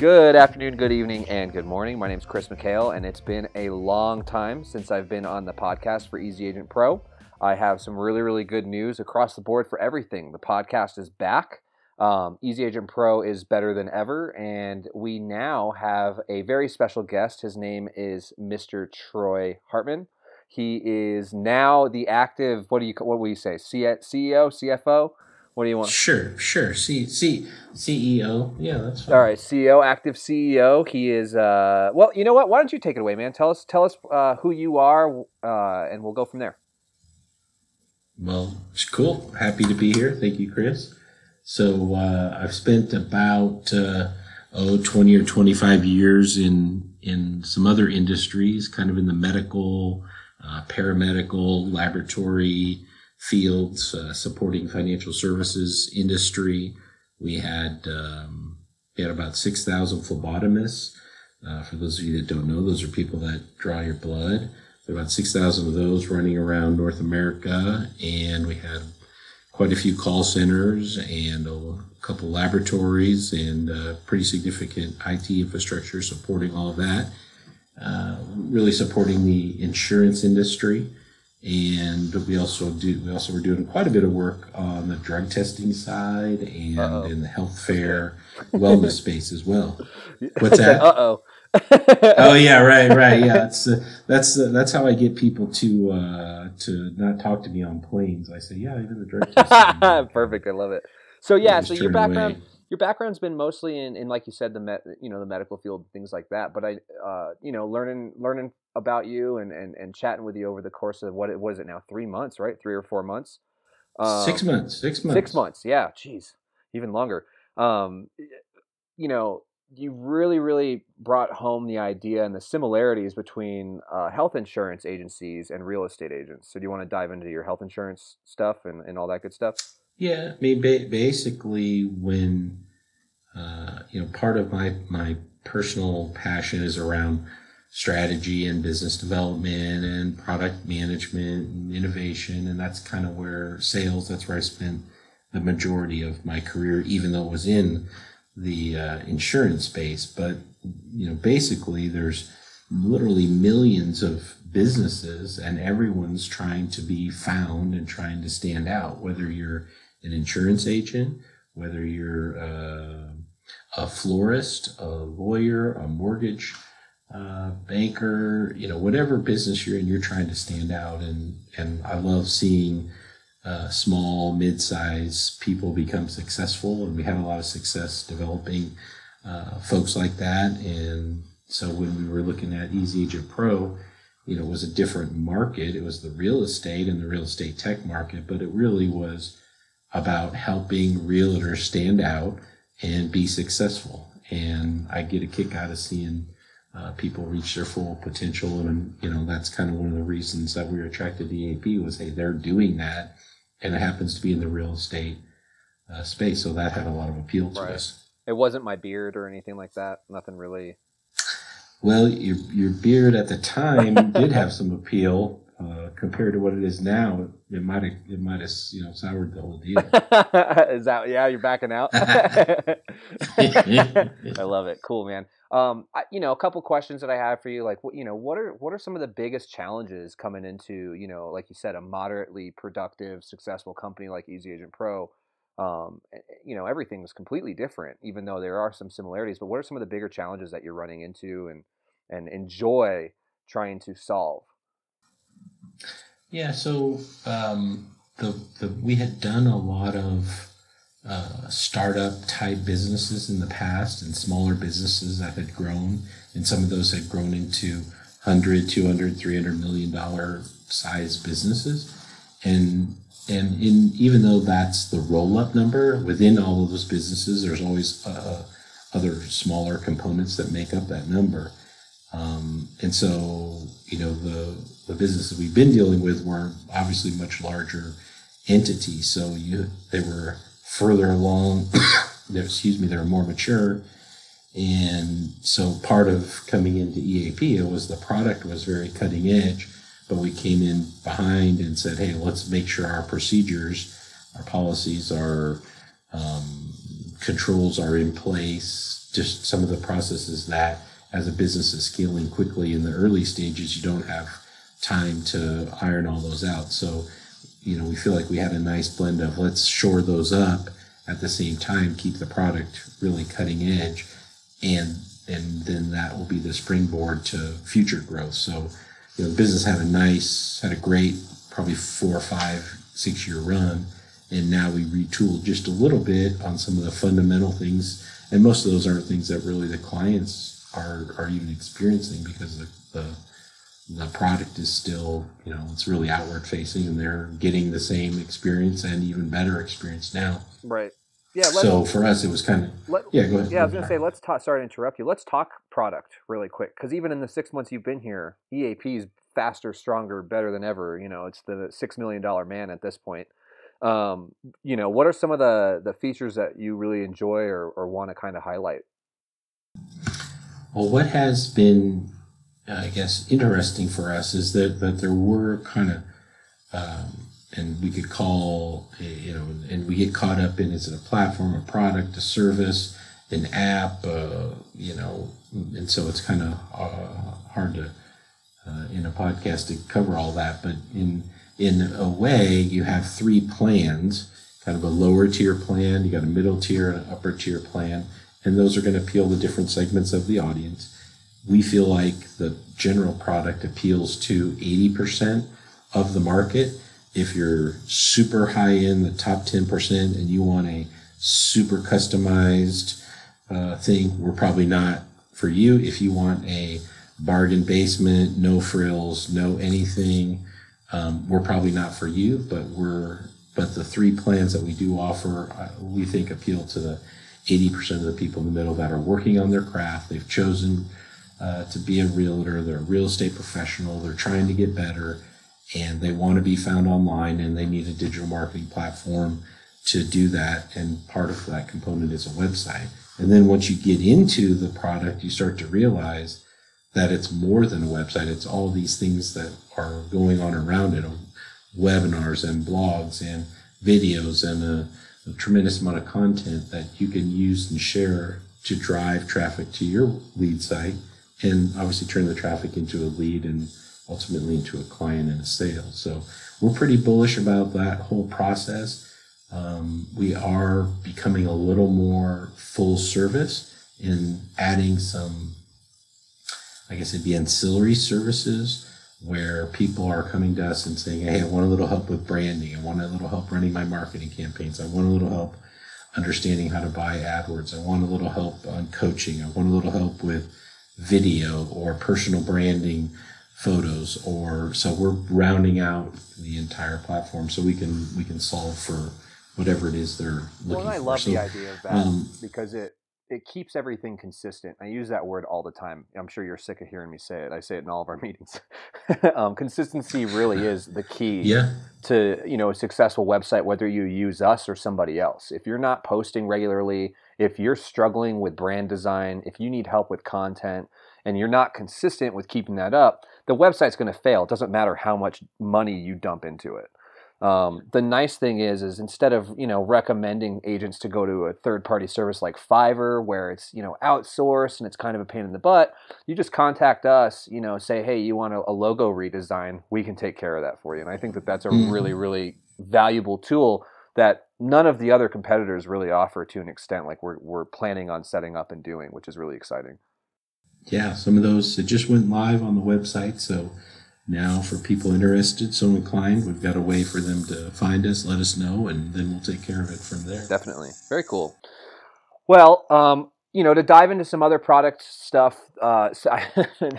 Good afternoon, good evening, and good morning. My name is Chris McHale, and it's been a long time since I've been on the podcast for Easy Agent Pro. I have some really, really good news across the board for everything. The podcast is back. Um, Easy Agent Pro is better than ever, and we now have a very special guest. His name is Mr. Troy Hartman. He is now the active. What do you what will you say? CEO, CFO what do you want? Sure, sure. C, C, CEO. Yeah, that's fine. All right, CEO, active CEO. He is. Uh, well, you know what? Why don't you take it away, man? Tell us, tell us uh, who you are, uh, and we'll go from there. Well, it's cool. Happy to be here. Thank you, Chris. So uh, I've spent about uh, oh 20 or 25 years in in some other industries, kind of in the medical, uh, paramedical, laboratory fields uh, supporting financial services industry. We had um, we had about six thousand phlebotomists. Uh, for those of you that don't know, those are people that draw your blood. There are about six thousand of those running around North America, and we had quite a few call centers and a couple laboratories and uh, pretty significant IT infrastructure supporting all of that. Uh, really supporting the insurance industry and we also do we also were doing quite a bit of work on the drug testing side and Uh-oh. in the health fair wellness space as well. What's that? Uh oh. oh yeah, right, right, yeah. It's uh, that's uh, that's how I get people to uh, to not talk to me on planes. I say, yeah, even the drug testing. Perfect, I love it. So yeah, so your background. Away your background's been mostly in, in like you said the met, you know the medical field things like that but i uh, you know learning learning about you and, and and chatting with you over the course of what it was it now three months right? Three or four months? Um, six months six months six months. yeah jeez even longer. Um, you know you really really brought home the idea and the similarities between uh, health insurance agencies and real estate agents. So do you want to dive into your health insurance stuff and, and all that good stuff? Yeah, I mean, ba- basically, when uh, you know, part of my my personal passion is around strategy and business development and product management and innovation, and that's kind of where sales. That's where I spent the majority of my career, even though it was in the uh, insurance space. But you know, basically, there's literally millions of businesses, and everyone's trying to be found and trying to stand out. Whether you're an insurance agent, whether you're uh, a florist, a lawyer, a mortgage uh, banker, you know, whatever business you're in, you're trying to stand out. And, and I love seeing uh, small, mid-sized people become successful. And we had a lot of success developing uh, folks like that. And so when we were looking at Easy Agent Pro, you know, it was a different market. It was the real estate and the real estate tech market, but it really was about helping realtors stand out and be successful. And I get a kick out of seeing uh, people reach their full potential. And, you know, that's kind of one of the reasons that we were attracted to EAP was, hey, they're doing that. And it happens to be in the real estate uh, space. So that had a lot of appeal to right. us. It wasn't my beard or anything like that. Nothing really. Well, your, your beard at the time did have some appeal uh, compared to what it is now, it might have it might have you know soured the whole deal. is that yeah? You're backing out. I love it. Cool, man. Um, I, you know, a couple questions that I have for you, like, you know, what are what are some of the biggest challenges coming into, you know, like you said, a moderately productive, successful company like Easy Agent Pro? Um, you know, everything is completely different, even though there are some similarities. But what are some of the bigger challenges that you're running into and and enjoy trying to solve? Yeah, so um, the the we had done a lot of uh, startup type businesses in the past and smaller businesses that had grown and some of those had grown into 100 200 300 million dollar size businesses. And and in even though that's the roll up number within all of those businesses there's always uh, other smaller components that make up that number. Um, and so you know the the businesses we've been dealing with were obviously much larger entities so you they were further along excuse me they were more mature and so part of coming into EAP it was the product was very cutting edge, but we came in behind and said, hey, let's make sure our procedures, our policies, our um, controls are in place. Just some of the processes that, as a business is scaling quickly in the early stages, you don't have time to iron all those out. So, you know, we feel like we had a nice blend of let's shore those up at the same time, keep the product really cutting edge and and then that will be the springboard to future growth. So, you know, the business had a nice, had a great, probably four or five, six year run, and now we retooled just a little bit on some of the fundamental things, and most of those aren't things that really the clients are are even experiencing because the the, the product is still, you know, it's really outward facing, and they're getting the same experience and even better experience now. Right. Yeah. So for us, it was kind of let, yeah. Go ahead. Yeah, I was going to say let's talk. Sorry to interrupt you. Let's talk product really quick because even in the six months you've been here, EAP is faster, stronger, better than ever. You know, it's the six million dollar man at this point. Um, you know, what are some of the the features that you really enjoy or, or want to kind of highlight? Well, what has been, I guess, interesting for us is that that there were kind of um, and we could call, you know, and we get caught up in is it a platform, a product, a service, an app, uh, you know, and so it's kind of uh, hard to uh, in a podcast to cover all that. But in in a way, you have three plans: kind of a lower tier plan, you got a middle tier, and an upper tier plan, and those are going to appeal to different segments of the audience. We feel like the general product appeals to eighty percent of the market if you're super high in the top 10% and you want a super customized uh, thing, we're probably not for you. If you want a bargain basement, no frills, no anything, um, we're probably not for you. But we're but the three plans that we do offer, uh, we think appeal to the 80% of the people in the middle that are working on their craft. They've chosen uh, to be a realtor. They're a real estate professional. They're trying to get better and they want to be found online and they need a digital marketing platform to do that. And part of that component is a website. And then once you get into the product, you start to realize that it's more than a website. It's all these things that are going on around it, webinars and blogs and videos and a, a tremendous amount of content that you can use and share to drive traffic to your lead site and obviously turn the traffic into a lead and ultimately into a client and a sale. So we're pretty bullish about that whole process. Um, we are becoming a little more full service in adding some, I guess it'd be ancillary services where people are coming to us and saying, Hey, I want a little help with branding. I want a little help running my marketing campaigns. I want a little help understanding how to buy AdWords. I want a little help on coaching. I want a little help with video or personal branding photos or so we're rounding out the entire platform so we can we can solve for whatever it is they're looking well, I for. love so, the idea of that um, because it it keeps everything consistent. I use that word all the time. I'm sure you're sick of hearing me say it. I say it in all of our meetings. um, consistency really is the key yeah. to you know a successful website, whether you use us or somebody else. If you're not posting regularly, if you're struggling with brand design, if you need help with content, and you're not consistent with keeping that up, the website's going to fail. It doesn't matter how much money you dump into it. Um, the nice thing is, is instead of you know recommending agents to go to a third-party service like Fiverr, where it's you know outsourced and it's kind of a pain in the butt, you just contact us. You know, say, hey, you want a, a logo redesign? We can take care of that for you. And I think that that's a really, really valuable tool that none of the other competitors really offer to an extent like we're we're planning on setting up and doing, which is really exciting yeah, some of those it just went live on the website. So now for people interested, so inclined, we've got a way for them to find us, let us know, and then we'll take care of it from there. Definitely. Very cool. Well, um, you know, to dive into some other product stuff, uh, so I,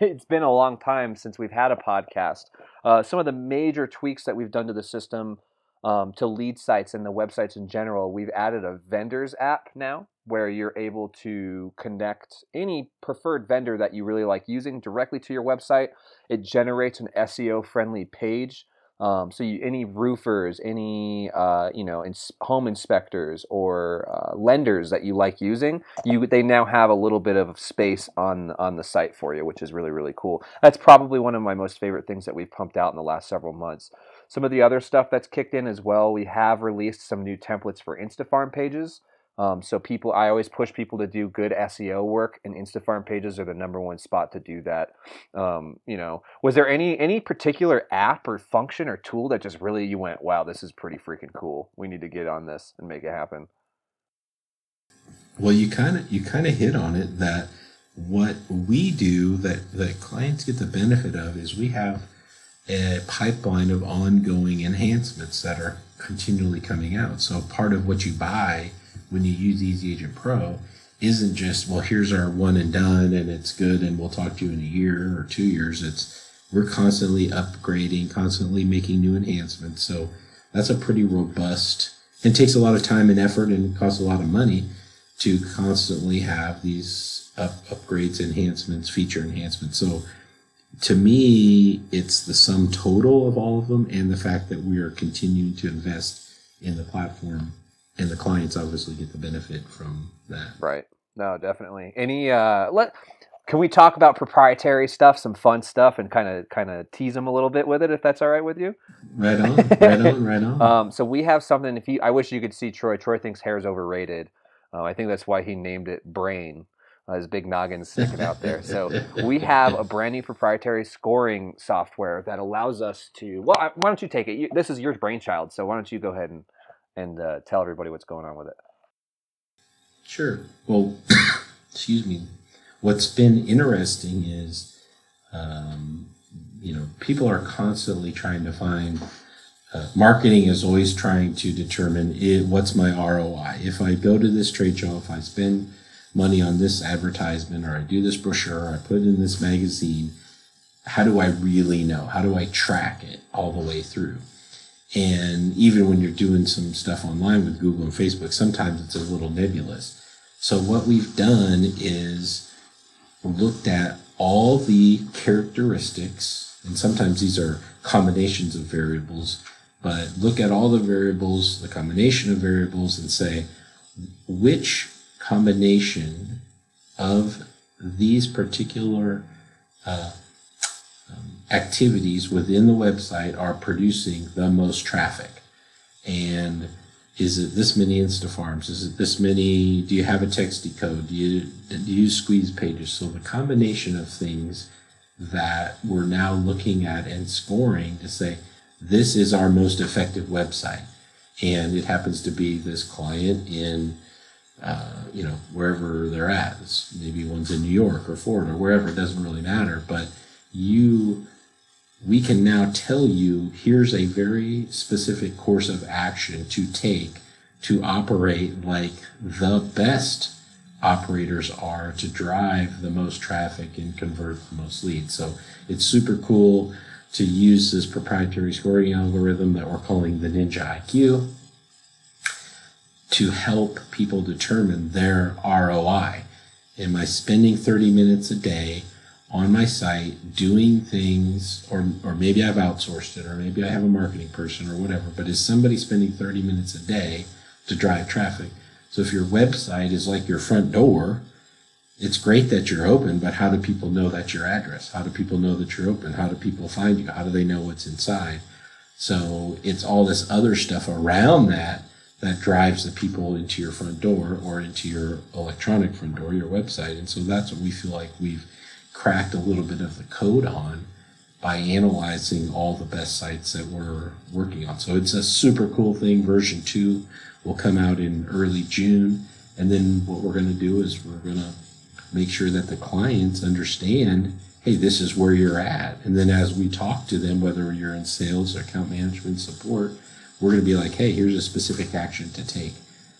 it's been a long time since we've had a podcast. Uh, some of the major tweaks that we've done to the system um, to lead sites and the websites in general, we've added a vendors app now where you're able to connect any preferred vendor that you really like using directly to your website. It generates an SEO friendly page. Um, so you, any roofers, any uh, you know ins- home inspectors or uh, lenders that you like using, you they now have a little bit of space on on the site for you, which is really really cool. That's probably one of my most favorite things that we've pumped out in the last several months. Some of the other stuff that's kicked in as well, we have released some new templates for InstaFarm pages. Um, so people, I always push people to do good SEO work, and InstaFarm pages are the number one spot to do that. Um, you know, was there any any particular app or function or tool that just really you went, wow, this is pretty freaking cool. We need to get on this and make it happen. Well, you kind of you kind of hit on it that what we do that that clients get the benefit of is we have a pipeline of ongoing enhancements that are continually coming out. So part of what you buy when you use Easy Agent Pro isn't just, well, here's our one and done and it's good and we'll talk to you in a year or two years. It's we're constantly upgrading, constantly making new enhancements. So that's a pretty robust and takes a lot of time and effort and costs a lot of money to constantly have these up, upgrades, enhancements, feature enhancements. So to me, it's the sum total of all of them and the fact that we are continuing to invest in the platform and the clients obviously get the benefit from that. Right. No, definitely. Any uh let can we talk about proprietary stuff, some fun stuff, and kind of kind of tease them a little bit with it, if that's all right with you? Right on, right on, right on. um, so we have something. If you, I wish you could see Troy. Troy thinks hair is overrated. Uh, I think that's why he named it Brain. Uh, his big noggin's sticking out there. So we have a brand new proprietary scoring software that allows us to. Well, why don't you take it? You, this is your brainchild, so why don't you go ahead and and uh, tell everybody what's going on with it? Sure. Well, excuse me. What's been interesting is, um, you know, people are constantly trying to find. Uh, marketing is always trying to determine it, what's my ROI. If I go to this trade show, if I spend money on this advertisement, or I do this brochure, or I put it in this magazine, how do I really know? How do I track it all the way through? And even when you're doing some stuff online with Google and Facebook, sometimes it's a little nebulous. So what we've done is looked at all the characteristics, and sometimes these are combinations of variables, but look at all the variables, the combination of variables, and say which combination of these particular uh, um, activities within the website are producing the most traffic. And is it this many Instafarms? Is it this many? Do you have a text decode? Do you, do you squeeze pages? So the combination of things that we're now looking at and scoring to say, this is our most effective website. And it happens to be this client in, uh, you know, wherever they're at. It's maybe one's in New York or Florida or wherever. It doesn't really matter. But you we can now tell you here's a very specific course of action to take to operate like the best operators are to drive the most traffic and convert the most leads. So it's super cool to use this proprietary scoring algorithm that we're calling the Ninja IQ to help people determine their ROI. Am I spending 30 minutes a day on my site doing things, or, or maybe I've outsourced it, or maybe I have a marketing person or whatever, but is somebody spending 30 minutes a day to drive traffic? So if your website is like your front door, it's great that you're open, but how do people know that's your address? How do people know that you're open? How do people find you? How do they know what's inside? So it's all this other stuff around that that drives the people into your front door or into your electronic front door, your website. And so that's what we feel like we've cracked a little bit of the code on by analyzing all the best sites that we're working on. So it's a super cool thing. Version two will come out in early June. And then what we're going to do is we're going to make sure that the clients understand hey, this is where you're at. And then as we talk to them, whether you're in sales, or account management, support, we're going to be like, hey, here's a specific action to take.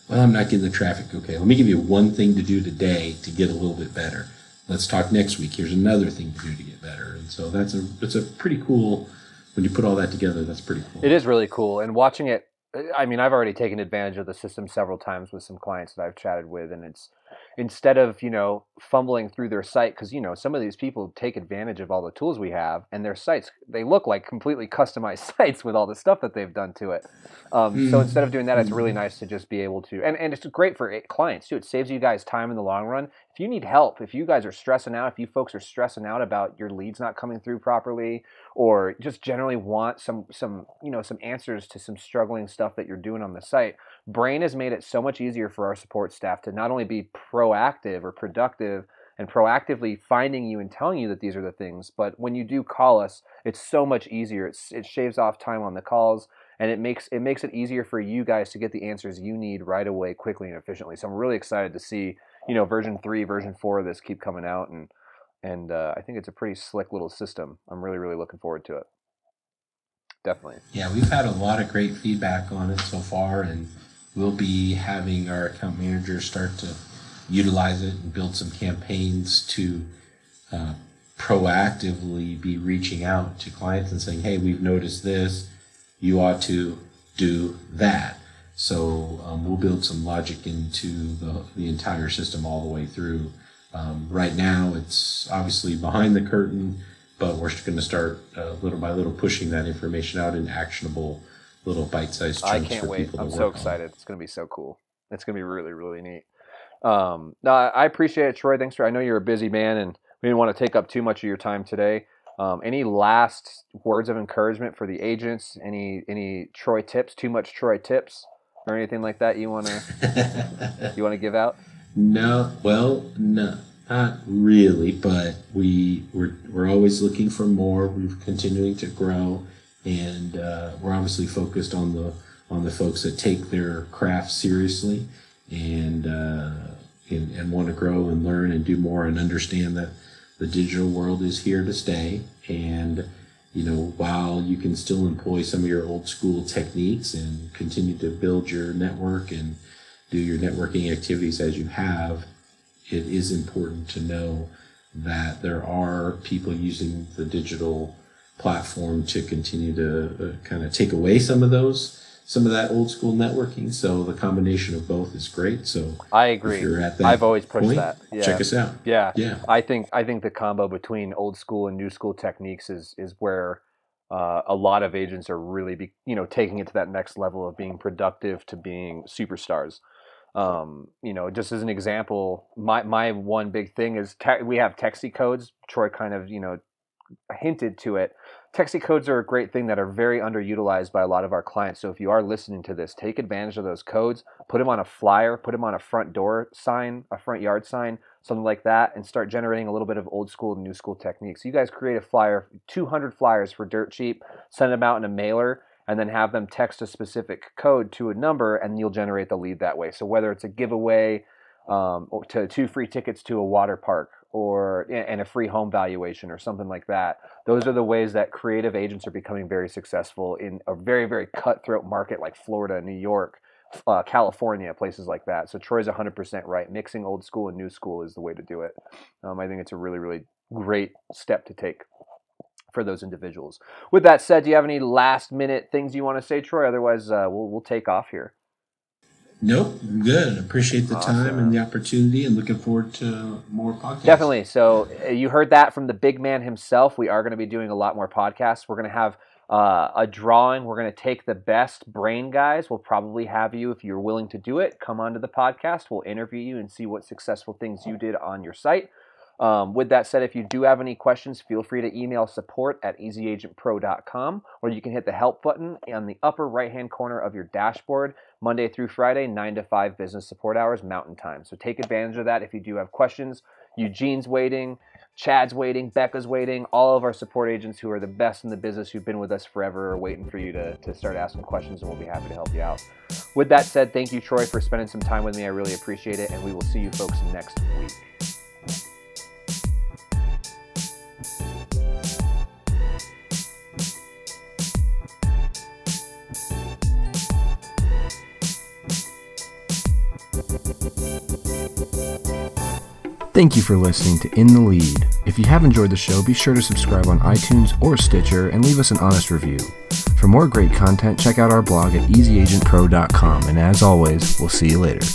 Well, I'm not getting the traffic. Okay, let me give you one thing to do today to get a little bit better. Let's talk next week. Here's another thing to do to get better. And so that's a it's a pretty cool when you put all that together. That's pretty cool. It is really cool, and watching it. I mean, I've already taken advantage of the system several times with some clients that I've chatted with, and it's instead of you know fumbling through their site because you know some of these people take advantage of all the tools we have and their sites they look like completely customized sites with all the stuff that they've done to it um, mm. so instead of doing that it's really mm-hmm. nice to just be able to and, and it's great for clients too it saves you guys time in the long run if you need help if you guys are stressing out if you folks are stressing out about your leads not coming through properly or just generally want some some you know some answers to some struggling stuff that you're doing on the site Brain has made it so much easier for our support staff to not only be proactive or productive and proactively finding you and telling you that these are the things, but when you do call us, it's so much easier. It's, it shaves off time on the calls and it makes it makes it easier for you guys to get the answers you need right away, quickly and efficiently. So I'm really excited to see you know version three, version four of this keep coming out, and and uh, I think it's a pretty slick little system. I'm really really looking forward to it. Definitely. Yeah, we've had a lot of great feedback on it so far, and we'll be having our account managers start to utilize it and build some campaigns to uh, proactively be reaching out to clients and saying, hey, we've noticed this. You ought to do that. So um, we'll build some logic into the, the entire system all the way through. Um, right now, it's obviously behind the curtain, but we're going to start uh, little by little pushing that information out in actionable little bite-sized chunks I can't for wait. people I'm so excited. On. It's going to be so cool. It's going to be really, really neat. Um, no, I appreciate it, Troy. Thanks for. I know you're a busy man, and we didn't want to take up too much of your time today. Um, any last words of encouragement for the agents? Any any Troy tips? Too much Troy tips or anything like that you want to you want to give out? No, well, no, not really. But we we're we're always looking for more. We're continuing to grow and uh, we're obviously focused on the on the folks that take their craft seriously and uh, and, and want to grow and learn and do more and understand that the digital world is here to stay and you know while you can still employ some of your old school techniques and continue to build your network and do your networking activities as you have it is important to know that there are people using the digital platform to continue to uh, kind of take away some of those some of that old school networking. So the combination of both is great. So I agree. you're at that I've always pushed point, that. Yeah. Check us out. Yeah. Yeah. I think I think the combo between old school and new school techniques is is where uh, a lot of agents are really be, you know taking it to that next level of being productive to being superstars. Um, you know, just as an example, my my one big thing is te- we have Texi codes. Troy kind of you know hinted to it. Texi codes are a great thing that are very underutilized by a lot of our clients. So if you are listening to this, take advantage of those codes, put them on a flyer, put them on a front door sign, a front yard sign, something like that, and start generating a little bit of old school and new school techniques. You guys create a flyer, 200 flyers for dirt cheap, send them out in a mailer, and then have them text a specific code to a number, and you'll generate the lead that way. So whether it's a giveaway um, to two free tickets to a water park or and a free home valuation or something like that. Those are the ways that creative agents are becoming very successful in a very very cutthroat market like Florida, New York, uh, California, places like that. So Troy's 100% right. Mixing old school and new school is the way to do it. Um, I think it's a really really great step to take for those individuals. With that said, do you have any last minute things you want to say, Troy? Otherwise, uh, we'll we'll take off here. Nope, I'm good. Appreciate the awesome. time and the opportunity, and looking forward to more podcasts. Definitely. So uh, you heard that from the big man himself. We are going to be doing a lot more podcasts. We're going to have uh, a drawing. We're going to take the best brain guys. We'll probably have you, if you're willing to do it, come onto the podcast. We'll interview you and see what successful things you did on your site. Um, with that said, if you do have any questions, feel free to email support at easyagentpro.com or you can hit the help button on the upper right hand corner of your dashboard Monday through Friday, 9 to 5 business support hours, Mountain Time. So take advantage of that if you do have questions. Eugene's waiting, Chad's waiting, Becca's waiting. All of our support agents who are the best in the business, who've been with us forever, are waiting for you to, to start asking questions, and we'll be happy to help you out. With that said, thank you, Troy, for spending some time with me. I really appreciate it, and we will see you folks next week. Thank you for listening to In the Lead. If you have enjoyed the show, be sure to subscribe on iTunes or Stitcher and leave us an honest review. For more great content, check out our blog at easyagentpro.com. And as always, we'll see you later.